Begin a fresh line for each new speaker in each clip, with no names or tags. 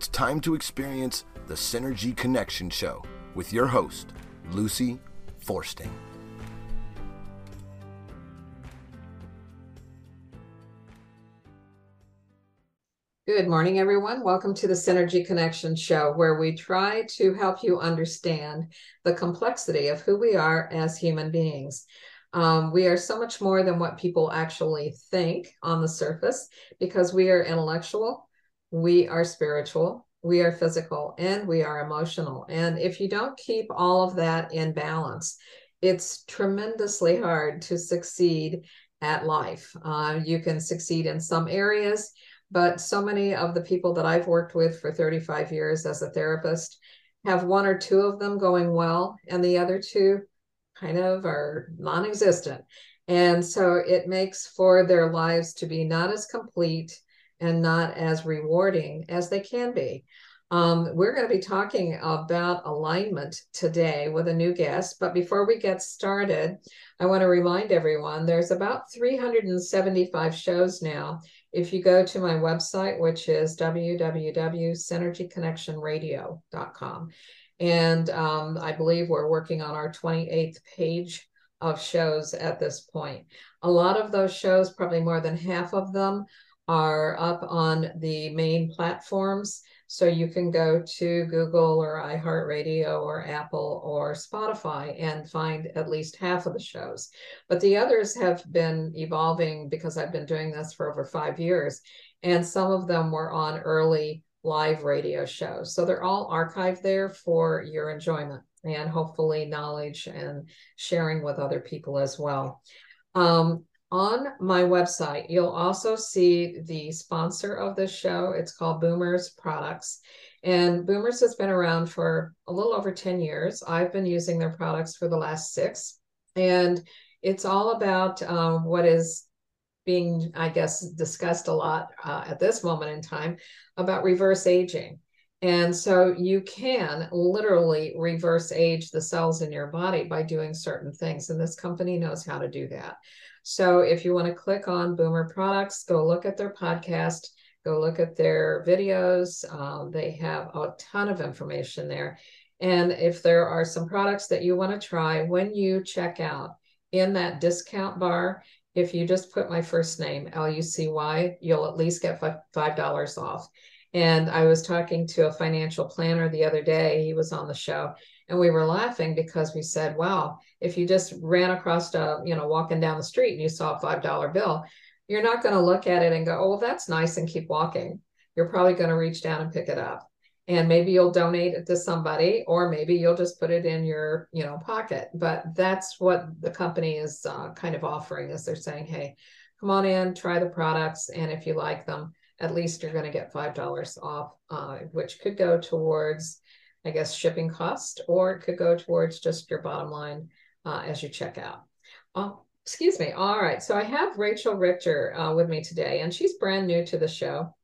It's time to experience the Synergy Connection Show with your host, Lucy Forsting.
Good morning, everyone. Welcome to the Synergy Connection Show, where we try to help you understand the complexity of who we are as human beings. Um, we are so much more than what people actually think on the surface because we are intellectual, we are spiritual, we are physical, and we are emotional. And if you don't keep all of that in balance, it's tremendously hard to succeed at life. Uh, you can succeed in some areas but so many of the people that I've worked with for 35 years as a therapist have one or two of them going well, and the other two kind of are non existent. And so it makes for their lives to be not as complete and not as rewarding as they can be. Um, we're going to be talking about alignment today with a new guest. But before we get started, I want to remind everyone there's about 375 shows now if you go to my website, which is www.synergyconnectionradio.com, and um, I believe we're working on our 28th page of shows at this point. A lot of those shows, probably more than half of them, are up on the main platforms. So you can go to Google or iHeartRadio or Apple or Spotify and find at least half of the shows. But the others have been evolving because I've been doing this for over five years. And some of them were on early live radio shows. So they're all archived there for your enjoyment and hopefully knowledge and sharing with other people as well. Um, on my website, you'll also see the sponsor of this show. It's called Boomers Products. And Boomers has been around for a little over 10 years. I've been using their products for the last six. And it's all about um, what is being, I guess, discussed a lot uh, at this moment in time about reverse aging. And so you can literally reverse age the cells in your body by doing certain things. And this company knows how to do that. So if you want to click on Boomer Products, go look at their podcast, go look at their videos. Um, they have a ton of information there. And if there are some products that you want to try when you check out in that discount bar, if you just put my first name, L U C Y, you'll at least get $5 off. And I was talking to a financial planner the other day. He was on the show, and we were laughing because we said, wow, if you just ran across a, you know, walking down the street and you saw a $5 bill, you're not going to look at it and go, oh, well, that's nice and keep walking. You're probably going to reach down and pick it up. And maybe you'll donate it to somebody, or maybe you'll just put it in your, you know, pocket. But that's what the company is uh, kind of offering is they're saying, hey, come on in, try the products, and if you like them, at least you're going to get five dollars off, uh, which could go towards I guess, shipping cost, or it could go towards just your bottom line uh, as you check out. Oh, excuse me. All right. So I have Rachel Richter uh, with me today, and she's brand new to the show.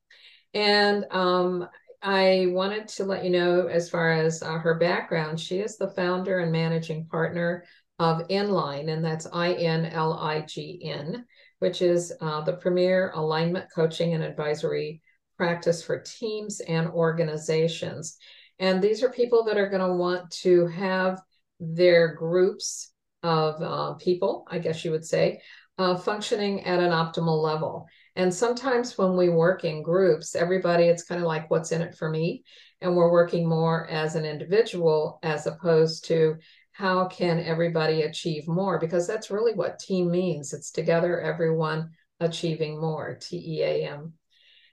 And um, I wanted to let you know, as far as uh, her background, she is the founder and managing partner of INLIGN, and that's I N L I G N, which is uh, the premier alignment coaching and advisory practice for teams and organizations. And these are people that are going to want to have their groups of uh, people, I guess you would say, uh, functioning at an optimal level. And sometimes when we work in groups, everybody, it's kind of like, what's in it for me? And we're working more as an individual as opposed to how can everybody achieve more? Because that's really what team means. It's together, everyone achieving more, T E A M.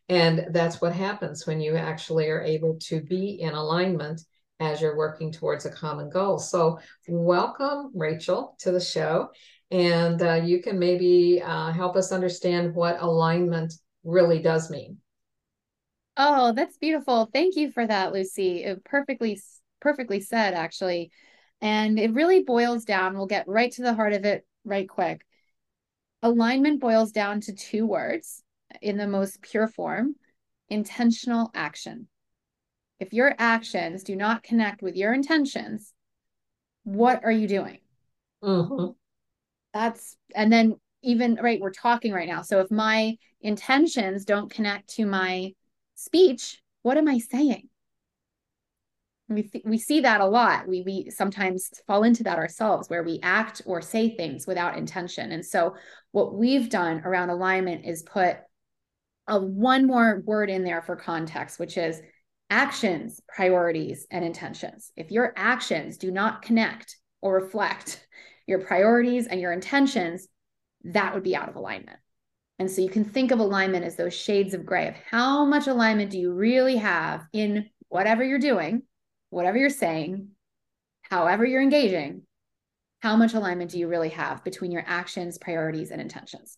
And that's what happens when you actually are able to be in alignment as you're working towards a common goal. So, welcome, Rachel, to the show. And uh, you can maybe uh, help us understand what alignment really does mean.
Oh, that's beautiful. Thank you for that, Lucy. It perfectly, perfectly said, actually. And it really boils down, we'll get right to the heart of it right quick. Alignment boils down to two words in the most pure form intentional action. If your actions do not connect with your intentions, what are you doing?
Mm-hmm.
That's, and then even, right, we're talking right now. So if my intentions don't connect to my speech, what am I saying? We, th- we see that a lot. We, we sometimes fall into that ourselves where we act or say things without intention. And so, what we've done around alignment is put a one more word in there for context, which is actions, priorities, and intentions. If your actions do not connect or reflect your priorities and your intentions, that would be out of alignment. And so you can think of alignment as those shades of gray of how much alignment do you really have in whatever you're doing, whatever you're saying, however you're engaging, how much alignment do you really have between your actions, priorities, and intentions?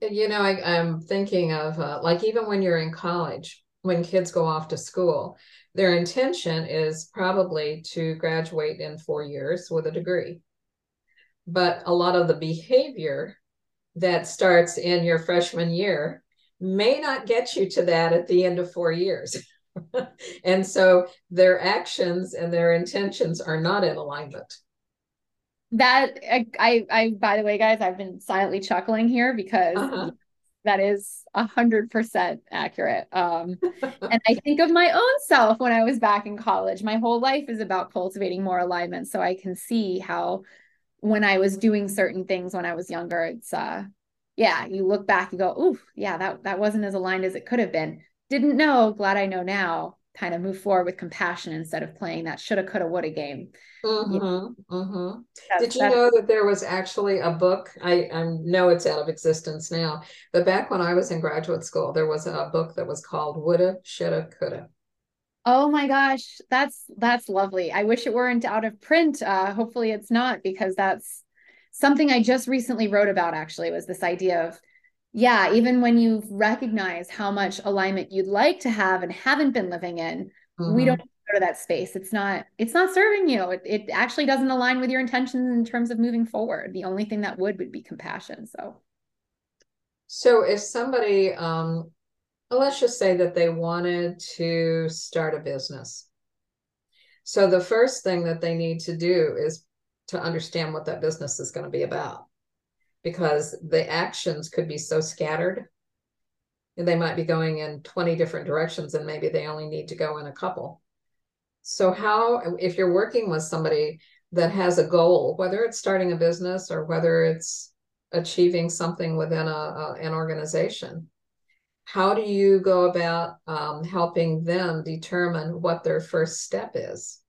You know, I, am thinking of uh, like even when you're in college, when kids go off to school, their intention is probably to graduate in four years with a degree. But a lot of the behavior that starts in your freshman year may not get you to that at the end of four years. and so their actions and their intentions are not in alignment.
That I, I, I by the way, guys, I've been silently chuckling here because uh-huh. that is a hundred percent accurate. Um, and I think of my own self when I was back in college. My whole life is about cultivating more alignment, so I can see how when I was doing certain things when I was younger, it's uh yeah, you look back, you go, ooh, yeah, that that wasn't as aligned as it could have been. Didn't know, glad I know now. Kind of move forward with compassion instead of playing that shoulda, coulda, woulda game.
Mm-hmm, mm-hmm. Did you know that there was actually a book? I, I know it's out of existence now, but back when I was in graduate school, there was a book that was called Woulda, Shoulda, Coulda.
Oh my gosh, that's that's lovely. I wish it weren't out of print. Uh, hopefully it's not because that's something I just recently wrote about actually was this idea of yeah, even when you recognize how much alignment you'd like to have and haven't been living in, mm-hmm. we don't go to that space. It's not it's not serving you. It, it actually doesn't align with your intentions in terms of moving forward. The only thing that would would be compassion. So
so if somebody um let's just say that they wanted to start a business. So the first thing that they need to do is to understand what that business is going to be about because the actions could be so scattered and they might be going in 20 different directions and maybe they only need to go in a couple. So how if you're working with somebody that has a goal, whether it's starting a business or whether it's achieving something within a, a an organization, how do you go about um, helping them determine what their first step is?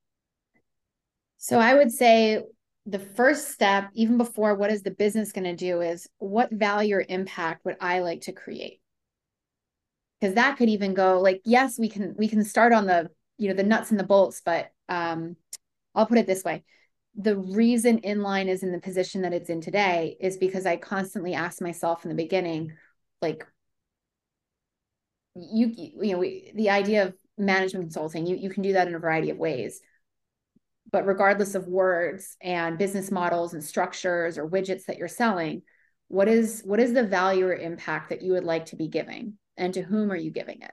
So I would say the first step, even before what is the business going to do, is what value or impact would I like to create? Because that could even go like, yes, we can we can start on the you know the nuts and the bolts, but um, I'll put it this way: the reason INLIGN is in the position that it's in today is because I constantly ask myself in the beginning, like, you you know we, the idea of management consulting you you can do that in a variety of ways but regardless of words and business models and structures or widgets that you're selling what is what is the value or impact that you would like to be giving? And to whom are you giving it?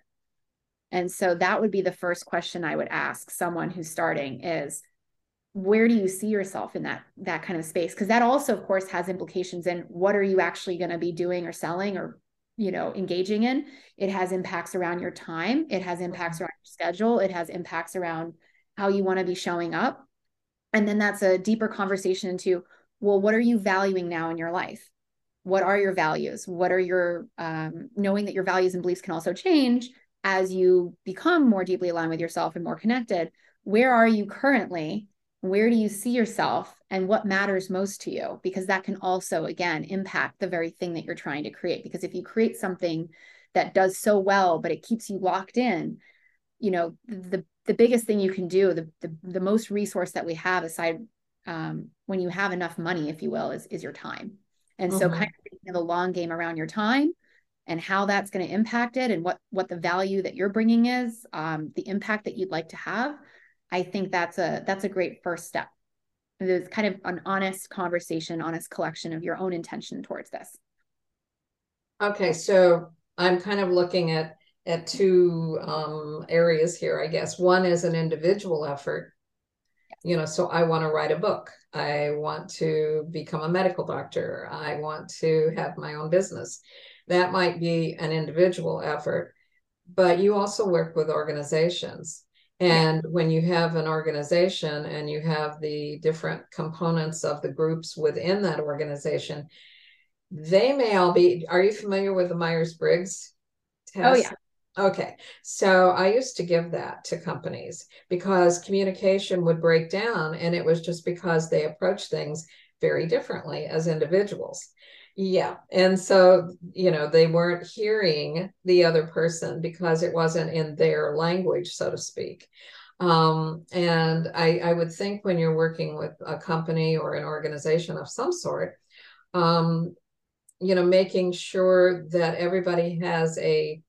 And so that would be the first question i would ask someone who's starting is where do you see yourself in that that kind of space? Because that also of course has implications in what are you actually going to be doing or selling or you know engaging in. It has impacts around your time. It has impacts mm-hmm. around your schedule. It has impacts around how you want to be showing up. And then that's a deeper conversation into well what are you valuing now in your life? What are your values? What are your um, knowing that your values and beliefs can also change as you become more deeply aligned with yourself and more connected. Where are you currently? Where do you see yourself? And what matters most to you? Because that can also again impact the very thing that you're trying to create. Because if you create something that does so well but it keeps you locked in you know the the biggest thing you can do the the, the most resource that we have aside um, when you have enough money if you will is is your time and mm-hmm. so kind of thinking of the long game around your time and how that's going to impact it and what what the value that you're bringing is um, the impact that you'd like to have I think that's a that's a great first step. It's kind of an honest conversation, honest collection of your own intention towards this.
Okay, so I'm kind of looking at at two um, areas here, I guess. One is an individual effort. You know, so I want to write a book. I want to become a medical doctor. I want to have my own business. That might be an individual effort but you also work with organizations. And when you have an organization and you have the different components of the groups within that organization, they may all be. Are you familiar with the Myers Briggs
test? Oh, yeah.
Okay. So I used to give that to companies because communication would break down, and it was just because they approach things very differently as individuals. Yeah. And so, you know, they weren't hearing the other person because it wasn't in their language, so to speak. Um, and I, I would think when you're working with a company or an organization of some sort, um, you know, making sure that everybody has a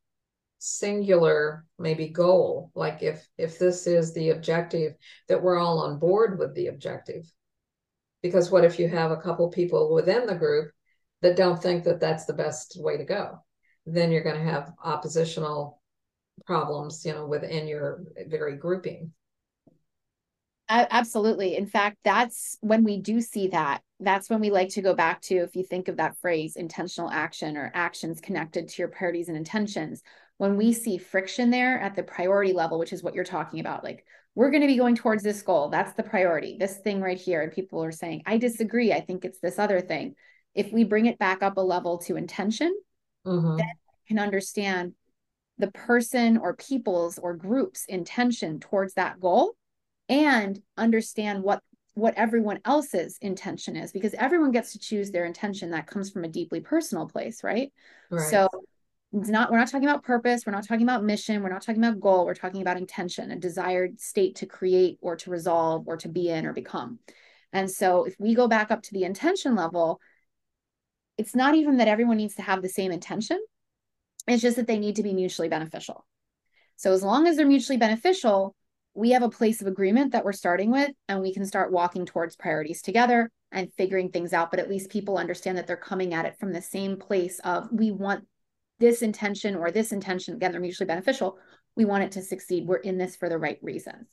singular maybe goal. Like if if this is the objective that we're all on board with the objective. Because what if you have a couple people within the group that don't think that that's the best way to go? Then you're going to have oppositional problems you know within your very grouping.
Absolutely. In fact that's when we do see that that's when we like to go back to if you think of that phrase intentional action or actions connected to your priorities and intentions when we see friction there at the priority level which is what you're talking about like we're going to be going towards this goal that's the priority this thing right here and people are saying i disagree i think it's this other thing if we bring it back up a level to intention, mm-hmm. then can understand the person or people's or groups intention towards that goal and understand what what everyone else's intention is because everyone gets to choose their intention that comes from a deeply personal place right, right. so it's not we're not talking about purpose we're not talking about mission we're not talking about goal we're talking about intention a desired state to create or to resolve or to be in or become and so if we go back up to the intention level it's not even that everyone needs to have the same intention. It's just that they need to be mutually beneficial. So as long as they're mutually beneficial, we have a place of agreement that we're starting with, and we can start walking towards priorities together and figuring things out. But at least people understand that they're coming at it from the same place of we want this intention or this intention. Again, they're mutually beneficial. We want it to succeed. We're in this for the right reasons.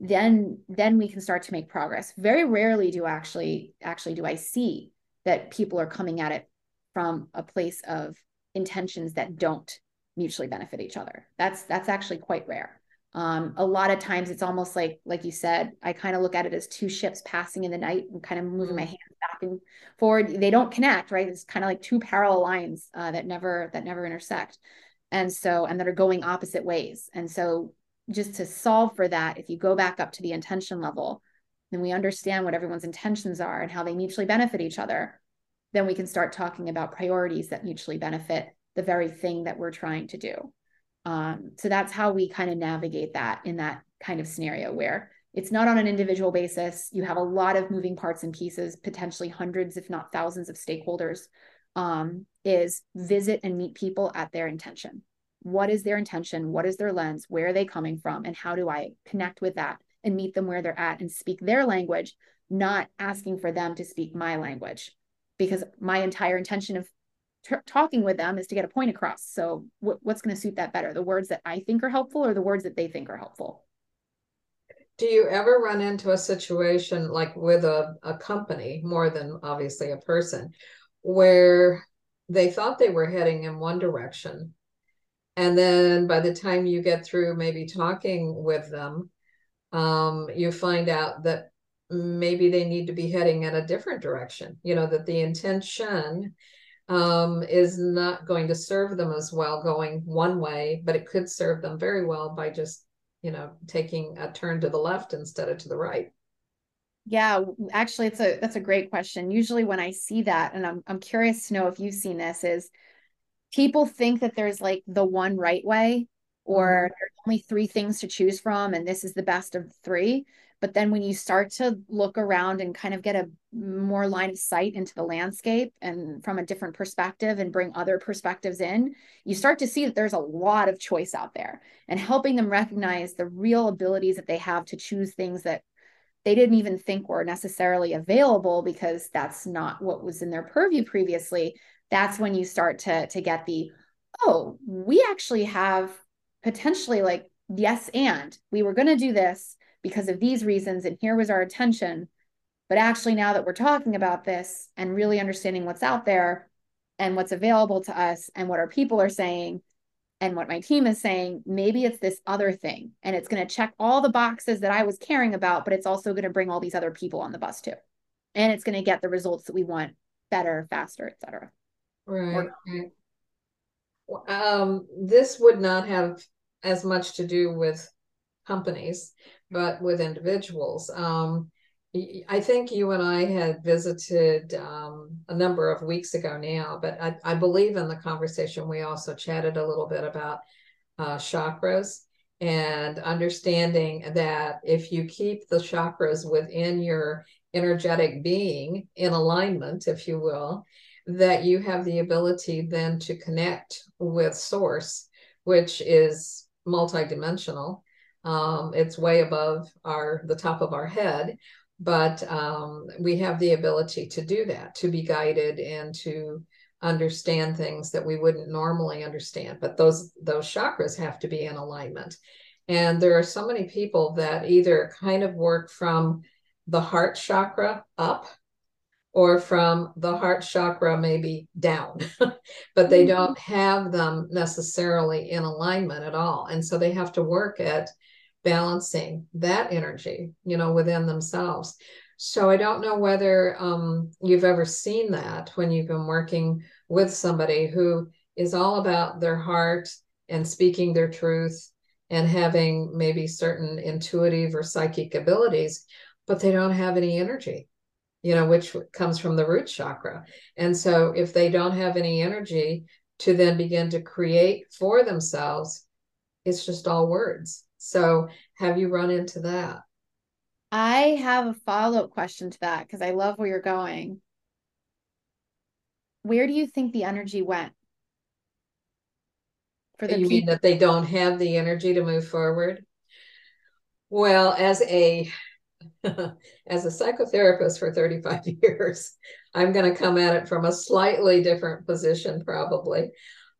Then, then we can start to make progress. Very rarely do actually actually do I see that people are coming at it from a place of intentions that don't mutually benefit each other. That's that's actually quite rare. Um, a lot of times it's almost like like you said, I kind of look at it as two ships passing in the night and kind of moving my mm. hands back and forward. They don't connect, right? It's kind of like two parallel lines uh, that never that never intersect, and so and that are going opposite ways. And so just to solve for that, if you go back up to the intention level, and we understand what everyone's intentions are and how they mutually benefit each other, then we can start talking about priorities that mutually benefit the very thing that we're trying to do. Um, so that's how we kind of navigate that in that kind of scenario where it's not on an individual basis. You have a lot of moving parts and pieces, potentially hundreds, if not thousands, of stakeholders. Um, is visit and meet people at their intention. What is their intention? What is their lens? Where are they coming from? And how do I connect with that and meet them where they're at and speak their language, not asking for them to speak my language because my entire intention of t- talking with them is to get a point across. So w- what's going to suit that better? The words that I think are helpful or the words that they think are helpful?
Do you ever run into a situation like with a, a company more than obviously a person where they thought they were heading in one direction and then by the time you get through maybe talking with them um, you find out that maybe they need to be heading in a different direction you know that the intention um, is not going to serve them as well going one way but it could serve them very well by just you know taking a turn to the left instead of to the right.
Yeah actually it's a that's a great question. Usually when i see that and i'm, I'm curious to know if you've seen this is people think that there's like the one right way or mm-hmm. there's only three things to choose from and this is the best of three but then when you start to look around and kind of get a more line of sight into the landscape and from a different perspective and bring other perspectives in, you start to see that there's a lot of choice out there and helping them recognize the real abilities that they have to choose things that they didn't even think were necessarily available because that's not what was in their purview previously. That's when you start to, to get the, oh, we actually have potentially like, yes, and we were going to do this because of these reasons and here was our attention but actually now that we're talking about this and really understanding what's out there and what's available to us and what our people are saying And what my team is saying, maybe it's this other thing and it's going to check all the boxes that I was caring about, but it's also going to bring all these other people on the bus too. And it's going to get the results that we want better, faster, etc.
Right. right. Um, this would not have as much to do with companies, but with individuals. Um, I think you and I had visited um, a number of weeks ago now, but I, I, believe in the conversation we also chatted a little bit about uh, chakras and understanding that if you keep the chakras within your energetic being in alignment, if you will, that you have the ability then to connect with source, which is multidimensional. Um, it's way above our the top of our head, but um, we have the ability to do that, to be guided and to understand things that we wouldn't normally understand. But those those chakras have to be in alignment. And there are so many people that either kind of work from the heart chakra up or from the heart chakra maybe down, but they mm-hmm. don't have them necessarily in alignment at all. And so they have to work at balancing that energy, you know, within themselves. So I don't know whether um, you've ever seen that when you've been working with somebody who is all about their heart and speaking their truth and having maybe certain intuitive or psychic abilities, but they don't have any energy you know, which comes from the root chakra. And so if they don't have any energy to then begin to create for themselves, it's just all words. So have you run into that?
I have a follow up question to that because I love where you're going. Where do you think the energy went?
For the you people? mean that they don't have the energy to move forward? Well, as a as a psychotherapist for 35 years, I'm going to come at it from a slightly different position, probably.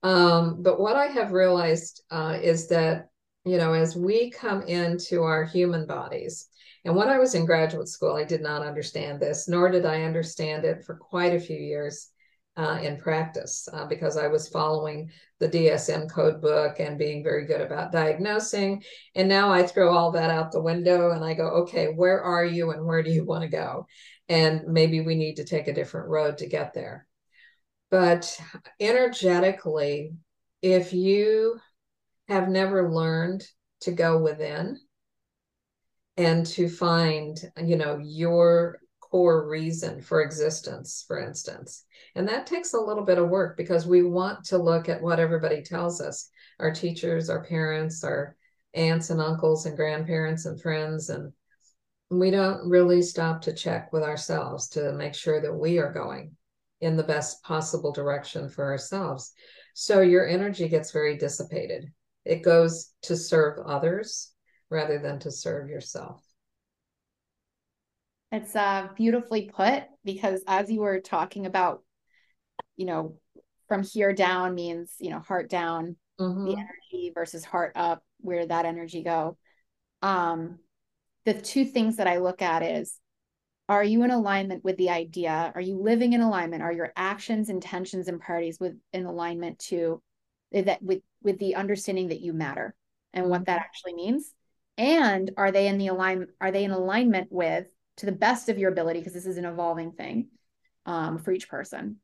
Um, but what I have realized uh, is that, you know, as we come into our human bodies, and when I was in graduate school, I did not understand this, nor did I understand it for quite a few years uh, in practice uh, because I was following the DSM code book and being very good about diagnosing. And now I throw all that out the window and I go, okay, where are you and where do you want to go? And maybe we need to take a different road to get there. But energetically, if you have never learned to go within and to find, you know, your core reason for existence, for instance. And that takes a little bit of work because we want to look at what everybody tells us our teachers, our parents, our aunts and uncles and grandparents and friends. And we don't really stop to check with ourselves to make sure that we are going in the best possible direction for ourselves. So your energy gets very dissipated. It goes to serve others rather than to serve yourself.
It's uh, beautifully put because as you were talking about, you know, from here down means, you know, heart down, mm-hmm. the energy versus heart up, where that energy go. Um, the two things that I look at is are you in alignment with the idea? Are you living in alignment? Are your actions, intentions, and priorities with in alignment to that with with the understanding that you matter and what that mm-hmm. actually means? And are they in the align are they in alignment with to the best of your ability, because this is an evolving thing um, for each person,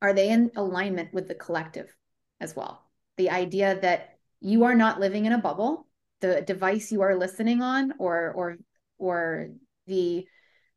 are they in alignment with the collective as well? The idea that you are not living in a bubble, the device you are listening on, or or or the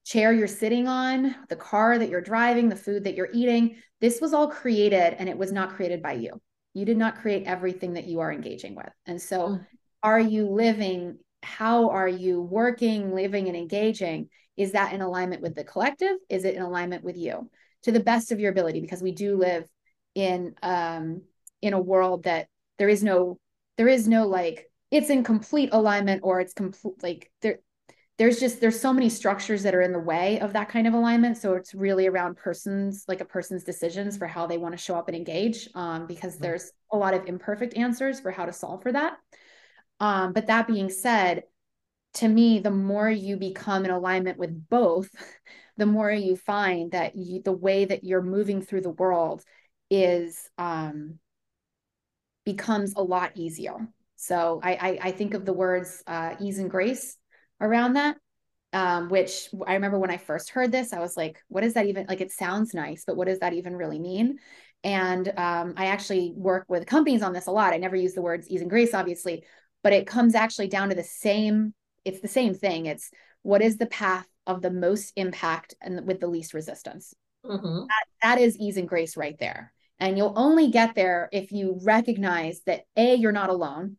chair you're sitting on, the car that you're driving, the food that you're eating, this was all created and it was not created by you. You did not create everything that you are engaging with. And so, mm. are you living how are you working, living, and engaging? Is that in alignment with the collective? Is it in alignment with you to the best of your ability? Because we do live in um, in a world that there is no there is no like it's in complete alignment or it's complete like there there's just there's so many structures that are in the way of that kind of alignment so it's really around persons like a person's decisions for how they want to show up and engage um, because mm-hmm. there's a lot of imperfect answers for how to solve for that um, but that being said, to me, the more you become in alignment with both, the more you find that you, the way that you're moving through the world is um, becomes a lot easier. So I, I, I think of the words uh, ease and grace around that, um, which I remember when I first heard this, I was like, what does that even like? It sounds nice, but what does that even really mean? And um, I actually work with companies on this a lot. I never use the words ease and grace, obviously, but it comes actually down to the same. It's the same thing. It's what is the path of the most impact and with the least resistance. Mm-hmm. That, that is ease and grace right there. And you'll only get there if you recognize that a you're not alone.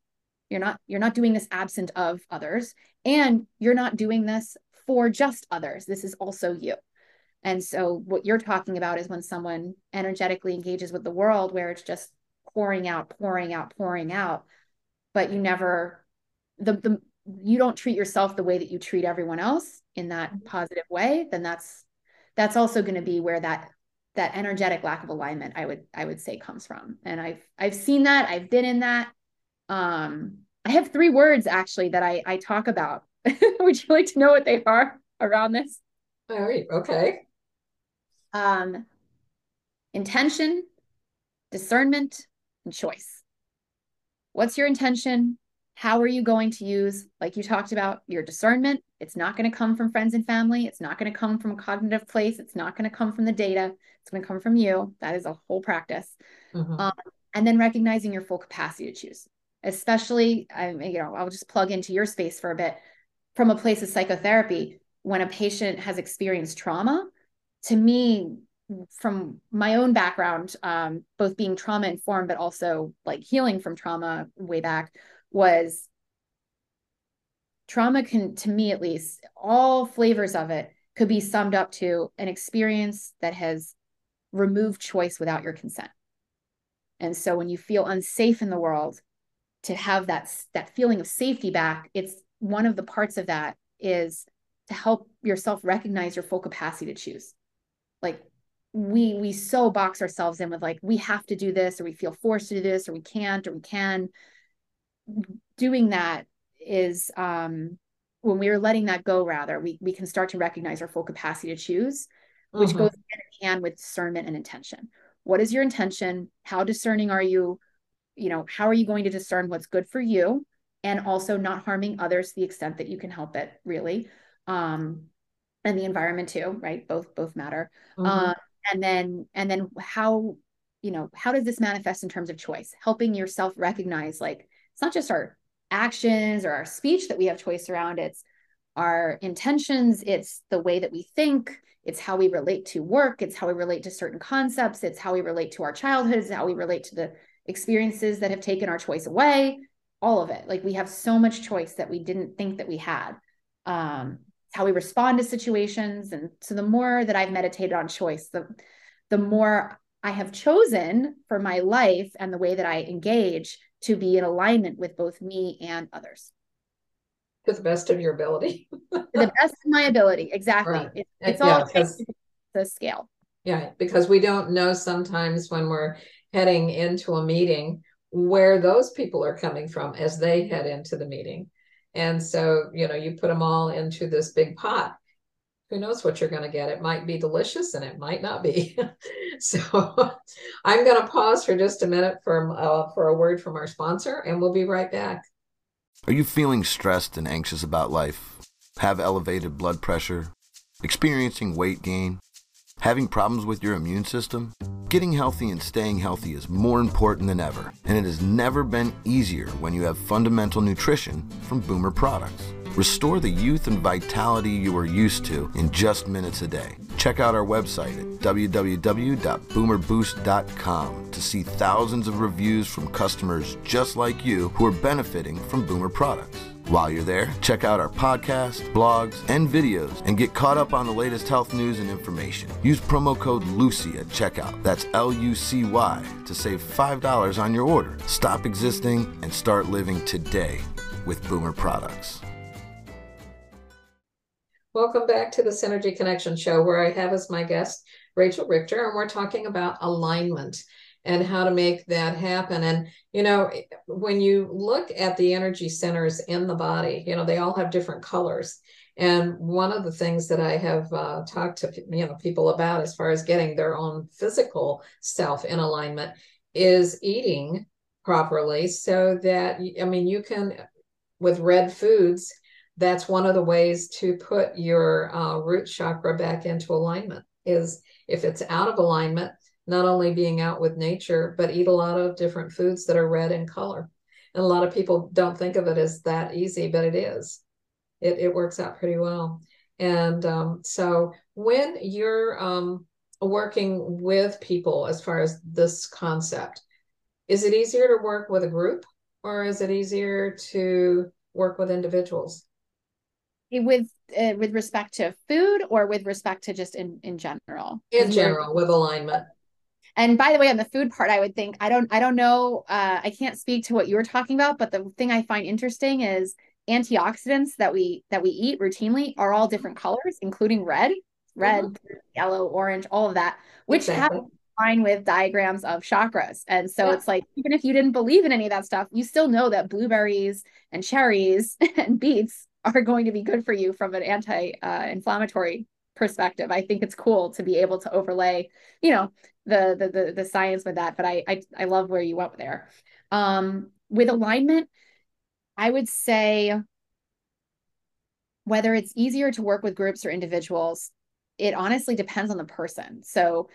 You're not you're not doing this absent of others and you're not doing this for just others. This is also you. And so what you're talking about is when someone energetically engages with the world where it's just pouring out, pouring out, pouring out, but you never the the you don't treat yourself the way that you treat everyone else in that mm-hmm. positive way, then that's that's also going to be where that that energetic lack of alignment i would i would say comes from and i've i've seen that i've been in that um i have three words actually that i i talk about. Would you like to know what they are around this?
All right okay.
Um intention discernment and choice. What's your intention? How are you going to use like you talked about your discernment? It's not going to come from friends and family. It's not going to come from a cognitive place. It's not going to come from the data. It's going to come from you. That is a whole practice. Mm-hmm. um, and then recognizing your full capacity to choose especially i you know i'll just plug into your space for a bit. From a place of psychotherapy when a patient has experienced trauma to me from my own background um, both being trauma informed but also like healing from trauma way back was trauma can to me at least all flavors of it could be summed up to an experience that has removed choice without your consent. And so when you feel unsafe in the world to have that that feeling of safety back it's one of the parts of that is to help yourself recognize your full capacity to choose. Like we we so box ourselves in with like we have to do this or we feel forced to do this or we can't or we can. Doing that is um, when we are letting that go rather we, we can start to recognize our full capacity to choose which uh-huh. goes hand in hand with discernment and intention. What is your intention? How discerning are you you know how are you going to discern what's good for you and also not harming others to the extent that you can help it really? Um and the environment too right? Both both matter. Uh-huh. um and then and then how you know how does this manifest in terms of choice? Helping yourself recognize like it's not just our actions or our speech that we have choice around it's our intentions it's the way that we think it's how we relate to work it's how we relate to certain concepts it's how we relate to our childhoods how we relate to the experiences that have taken our choice away all of it. Like we have so much choice that we didn't think that we had. Um how we respond to situations. And so the more that i've meditated on choice the the more i have chosen for my life and the way that i engage to be in alignment with both me and others.
To the best of your ability.
To the best of my ability. Exactly. Right. it, it's yeah, all the scale.
Yeah because we don't know sometimes when we're heading into a meeting where those people are coming from as they head into the meeting. And so you know you put them all into this big pot. Who knows what you're going to get? It might be delicious and it might not be. So i'm going to pause for just a minute for uh, for a word from our sponsor and we'll be right back.
Are you feeling stressed and anxious about life? Have elevated blood pressure? Experiencing weight gain having problems with your immune system getting healthy and staying healthy is more important than ever and it has never been easier when you have fundamental nutrition from boomer products Restore the youth and vitality you are used to in just minutes a day. Check out our website at www.boomerboost.com to see thousands of reviews from customers just like you who are benefiting from Boomer products. While you're there, check out our podcasts, blogs, and videos and get caught up on the latest health news and information. Use promo code LUCY at checkout. That's L U C Y to save $5 on your order. Stop existing and start living today with Boomer products.
Welcome back to the Synergy Connection Show, where I have as my guest Rachel Richter, and we're talking about alignment and how to make that happen. And, you know, when you look at the energy centers in the body, you know, they all have different colors. And one of the things that I have uh, talked to you know people about as far as getting their own physical self in alignment is eating properly so that I mean you can with red foods that's one of the ways to put your uh, root chakra back into alignment is if it's out of alignment not only being out with nature but eat a lot of different foods that are red in color. And a lot of people don't think of it as that easy but it is. It, it works out pretty well. And um, so when you're um, working with people as far as this concept is it easier to work with a group or is it easier to work with individuals?
With uh, with respect to food or with respect to just in in general?
In general with alignment
and by the way on the food part i would think i don't i don't know uh, i can't speak to what you were talking about but the thing i find interesting is antioxidants that we that we eat routinely are all different colors including red red mm-hmm. yellow orange all of that which exactly. have fine with diagrams of chakras and so yeah. it's like even if you didn't believe in any of that stuff you still know that blueberries and cherries and beets are going to be good for you from an anti-inflammatory uh, perspective i think it's cool to be able to overlay you know the the the, the science with that but I, I i love where you went there. Um with alignment i would say whether it's easier to work with groups or individuals it honestly depends on the person. So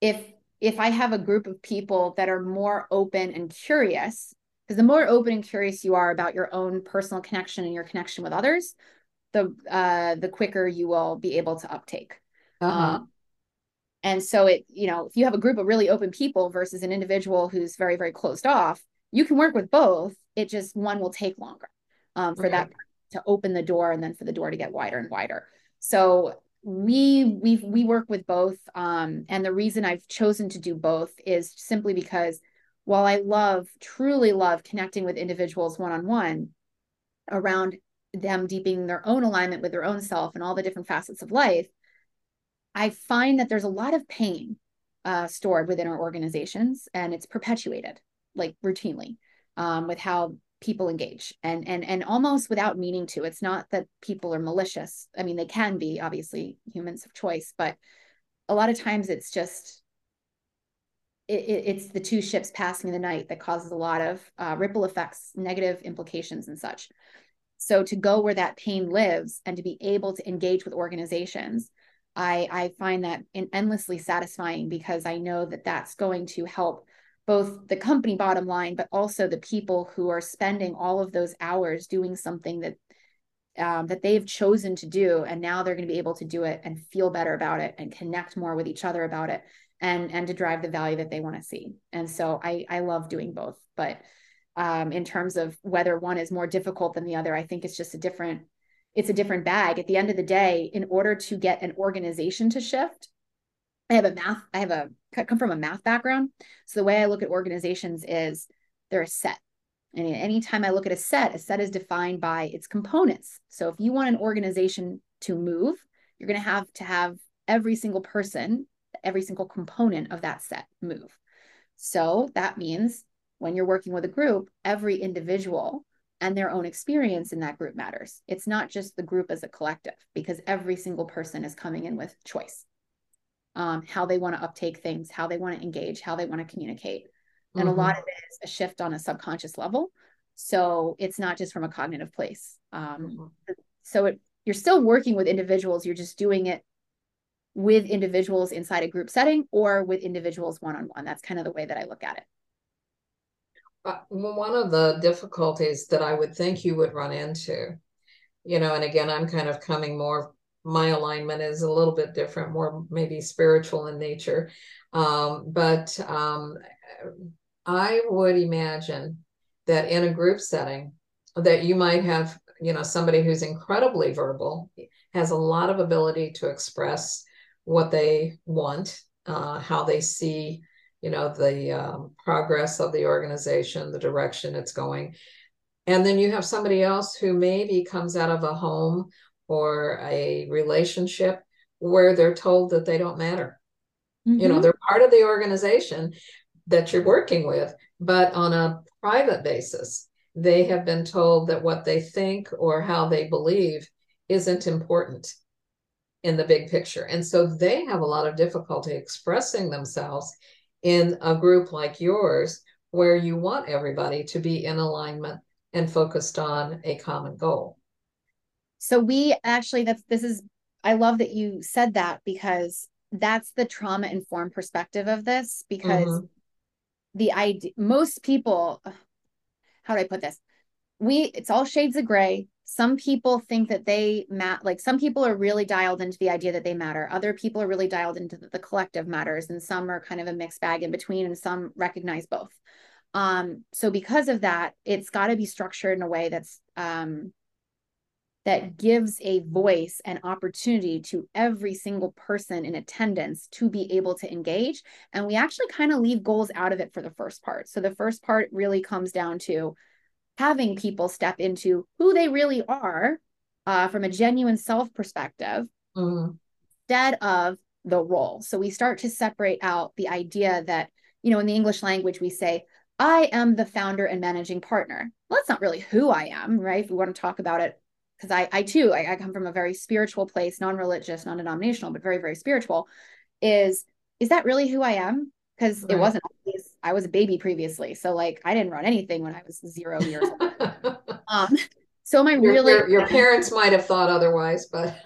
if if i have a group of people that are more open and curious because the more open and curious you are about your own personal connection and your connection with others the uh the quicker you will be able to uptake. Uh-huh. um, and so it you know if you have a group of really open people versus an individual who's very very closed off you can work with both it just one will take longer um, for okay. that to open the door and then for the door to get wider and wider so we we we work with both um, and the reason i've chosen to do both is simply because while I love, truly love connecting with individuals one on one around them deepening their own alignment with their own self and all the different facets of life, I find that there's a lot of pain uh, stored within our organizations and it's perpetuated like routinely um, with how people engage and and and almost without meaning to it's not that people are malicious i mean they can be obviously humans of choice but a lot of times it's just it, it's the two ships passing in the night that causes a lot of uh, ripple effects, negative implications, and such. So to go where that pain lives and to be able to engage with organizations, I, I find that endlessly satisfying because I know that that's going to help both the company bottom line, but also the people who are spending all of those hours doing something that um, that they've chosen to do, and now they're going to be able to do it and feel better about it and connect more with each other about it and and to drive the value that they want to see. And so i i love doing both but um, in terms of whether one is more difficult than the other i think it's just a different it's a different bag. At the end of the day in order to get an organization to shift i have a math i have a come from a math background. So the way i look at organizations is they're a set. And anytime i look at a set a set is defined by its components. So if you want an organization to move you're going to have to have every single person every single component of that set move. So that means when you're working with a group, every individual and their own experience in that group matters. It's not just the group as a collective, because every single person is coming in with choice. Um, how they want to uptake things, how they want to engage, how they want to communicate. And mm-hmm. a lot of it is a shift on a subconscious level. So it's not just from a cognitive place. Um, mm-hmm. So it, you're still working with individuals, you're just doing it with individuals inside a group setting or with individuals one on one. That's kind of the way that I look at it.
Uh, one of the difficulties that I would think you would run into, you know, and again, I'm kind of coming more, my alignment is a little bit different, more maybe spiritual in nature. Um, but um, I would imagine that in a group setting, that you might have, you know, somebody who's incredibly verbal, has a lot of ability to express what they want, uh, how they see, you know, the um, progress of the organization, the direction it's going. And then you have somebody else who maybe comes out of a home or a relationship where they're told that they don't matter. Mm-hmm. You know, mm-hmm. they're part of the organization that you're working with, but on a private basis, they have been told that what they think or how they believe isn't important in the big picture. And so they have a lot of difficulty expressing themselves in a group like yours where you want everybody to be in alignment and focused on a common goal.
So we actually that's this is I love that you said that because that's the trauma informed perspective of this because mm-hmm. the idea most people how do I put this? We it's all shades of gray. Some people think that they mat like some people are really dialed into the idea that they matter. Other people are really dialed into the, the collective matters and some are kind of a mixed bag in between and some recognize both. Um so because of that, it's got to be structured in a way that's um that gives a voice and opportunity to every single person in attendance to be able to engage. And we actually kind of leave goals out of it for the first part. So the first part really comes down to having people step into who they really are uh, from a genuine self perspective mm-hmm. instead of the role. So we start to separate out the idea that, you know, in the English language, we say, I am the founder and managing partner. Well, that's not really who I am, right? If we want to talk about it because I, I too, I, I come from a very spiritual place, non-religious, non-denominational, but very, very spiritual. Is is that really who I am? Because right. it wasn't. Always, I was a baby previously, so like I didn't run anything when I was zero years old. um, so am I
your,
really?
Your, your parents might have thought otherwise, but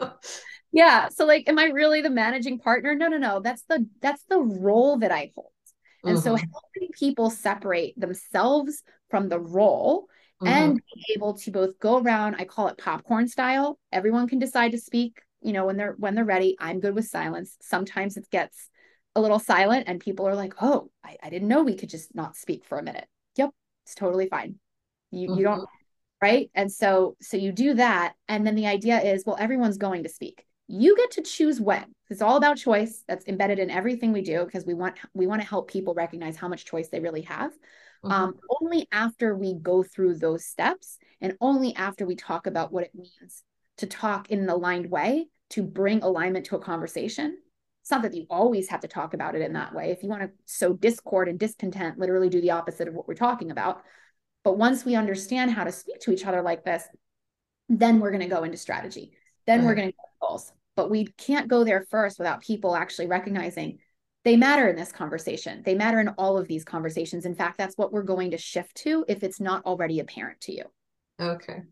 yeah. So like, am I really the managing partner? No, no, no. That's the that's the role that I hold. And mm-hmm. so helping people separate themselves from the role mm-hmm. and be able to both go around i call it popcorn style everyone can decide to speak you know when they're when they're ready i'm good with silence sometimes it gets a little silent and people are like oh i, I didn't know we could just not speak for a minute. Yep it's totally fine. You mm-hmm. you don't right? And so so you do that and then the idea is well everyone's going to speak. You get to choose when. It's all about choice. That's embedded in everything we do because we want we want to help people recognize how much choice they really have mm-hmm. um, only after we go through those steps and only after we talk about what it means to talk in an aligned way to bring alignment to a conversation it's not that you always have to talk about it in that way if you want to sow discord and discontent literally do the opposite of what we're talking about but once we understand how to speak to each other like this then we're going to go into strategy then we're going to go goals but we can't go there first without people actually recognizing they matter in this conversation. They matter in all of these conversations. In fact, that's what we're going to shift to if it's not already apparent to you.
Okay.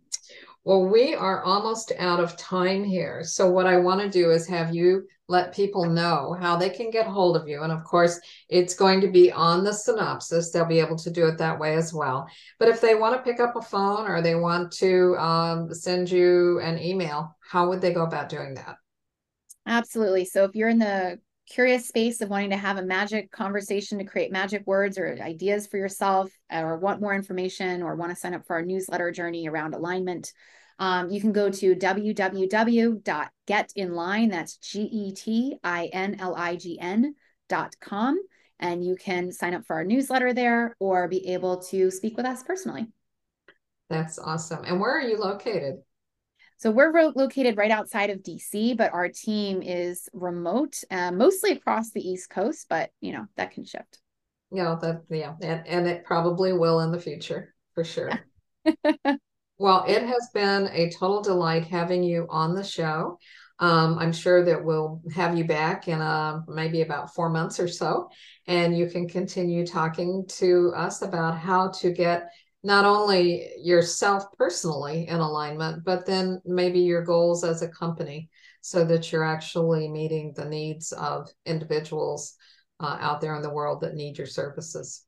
Well, we are almost out of time here. So, what I want to do is have you let people know how they can get hold of you. And of course, it's going to be on the synopsis. They'll be able to do it that way as well. But if they want to pick up a phone or they want to um, send you an email, how would they go about doing that?
Absolutely. So if you're in the curious space of wanting to have a magic conversation to create magic words or ideas for yourself, or want more information, or want to sign up for our newsletter journey around alignment, um, you can go to www.getinlign, that's G E T I N L I G N dot com, and you can sign up for our newsletter there or be able to speak with us personally.
That's awesome. And where are you located?
So we're ro- located right outside of DC, but our team is remote, uh, mostly across the East Coast, but you know, that can shift.
Yeah, that yeah, and, and it probably will in the future for sure. well, it has been a total delight having you on the show. Um, I'm sure that we'll have you back in uh, maybe about four months or so, and you can continue talking to us about how to get not only yourself personally in alignment, but then maybe your goals as a company so that you're actually meeting the needs of individuals uh, out there in the world that need your services.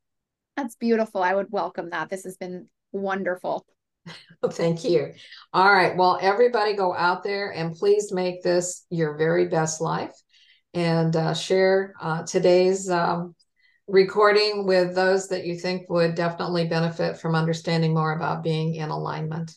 That's beautiful. I would welcome that. This has been wonderful.
Thank you. All right. Well, everybody go out there and please make this your very best life and uh, share uh, today's um, recording with those that you think would definitely benefit from understanding more about being in alignment.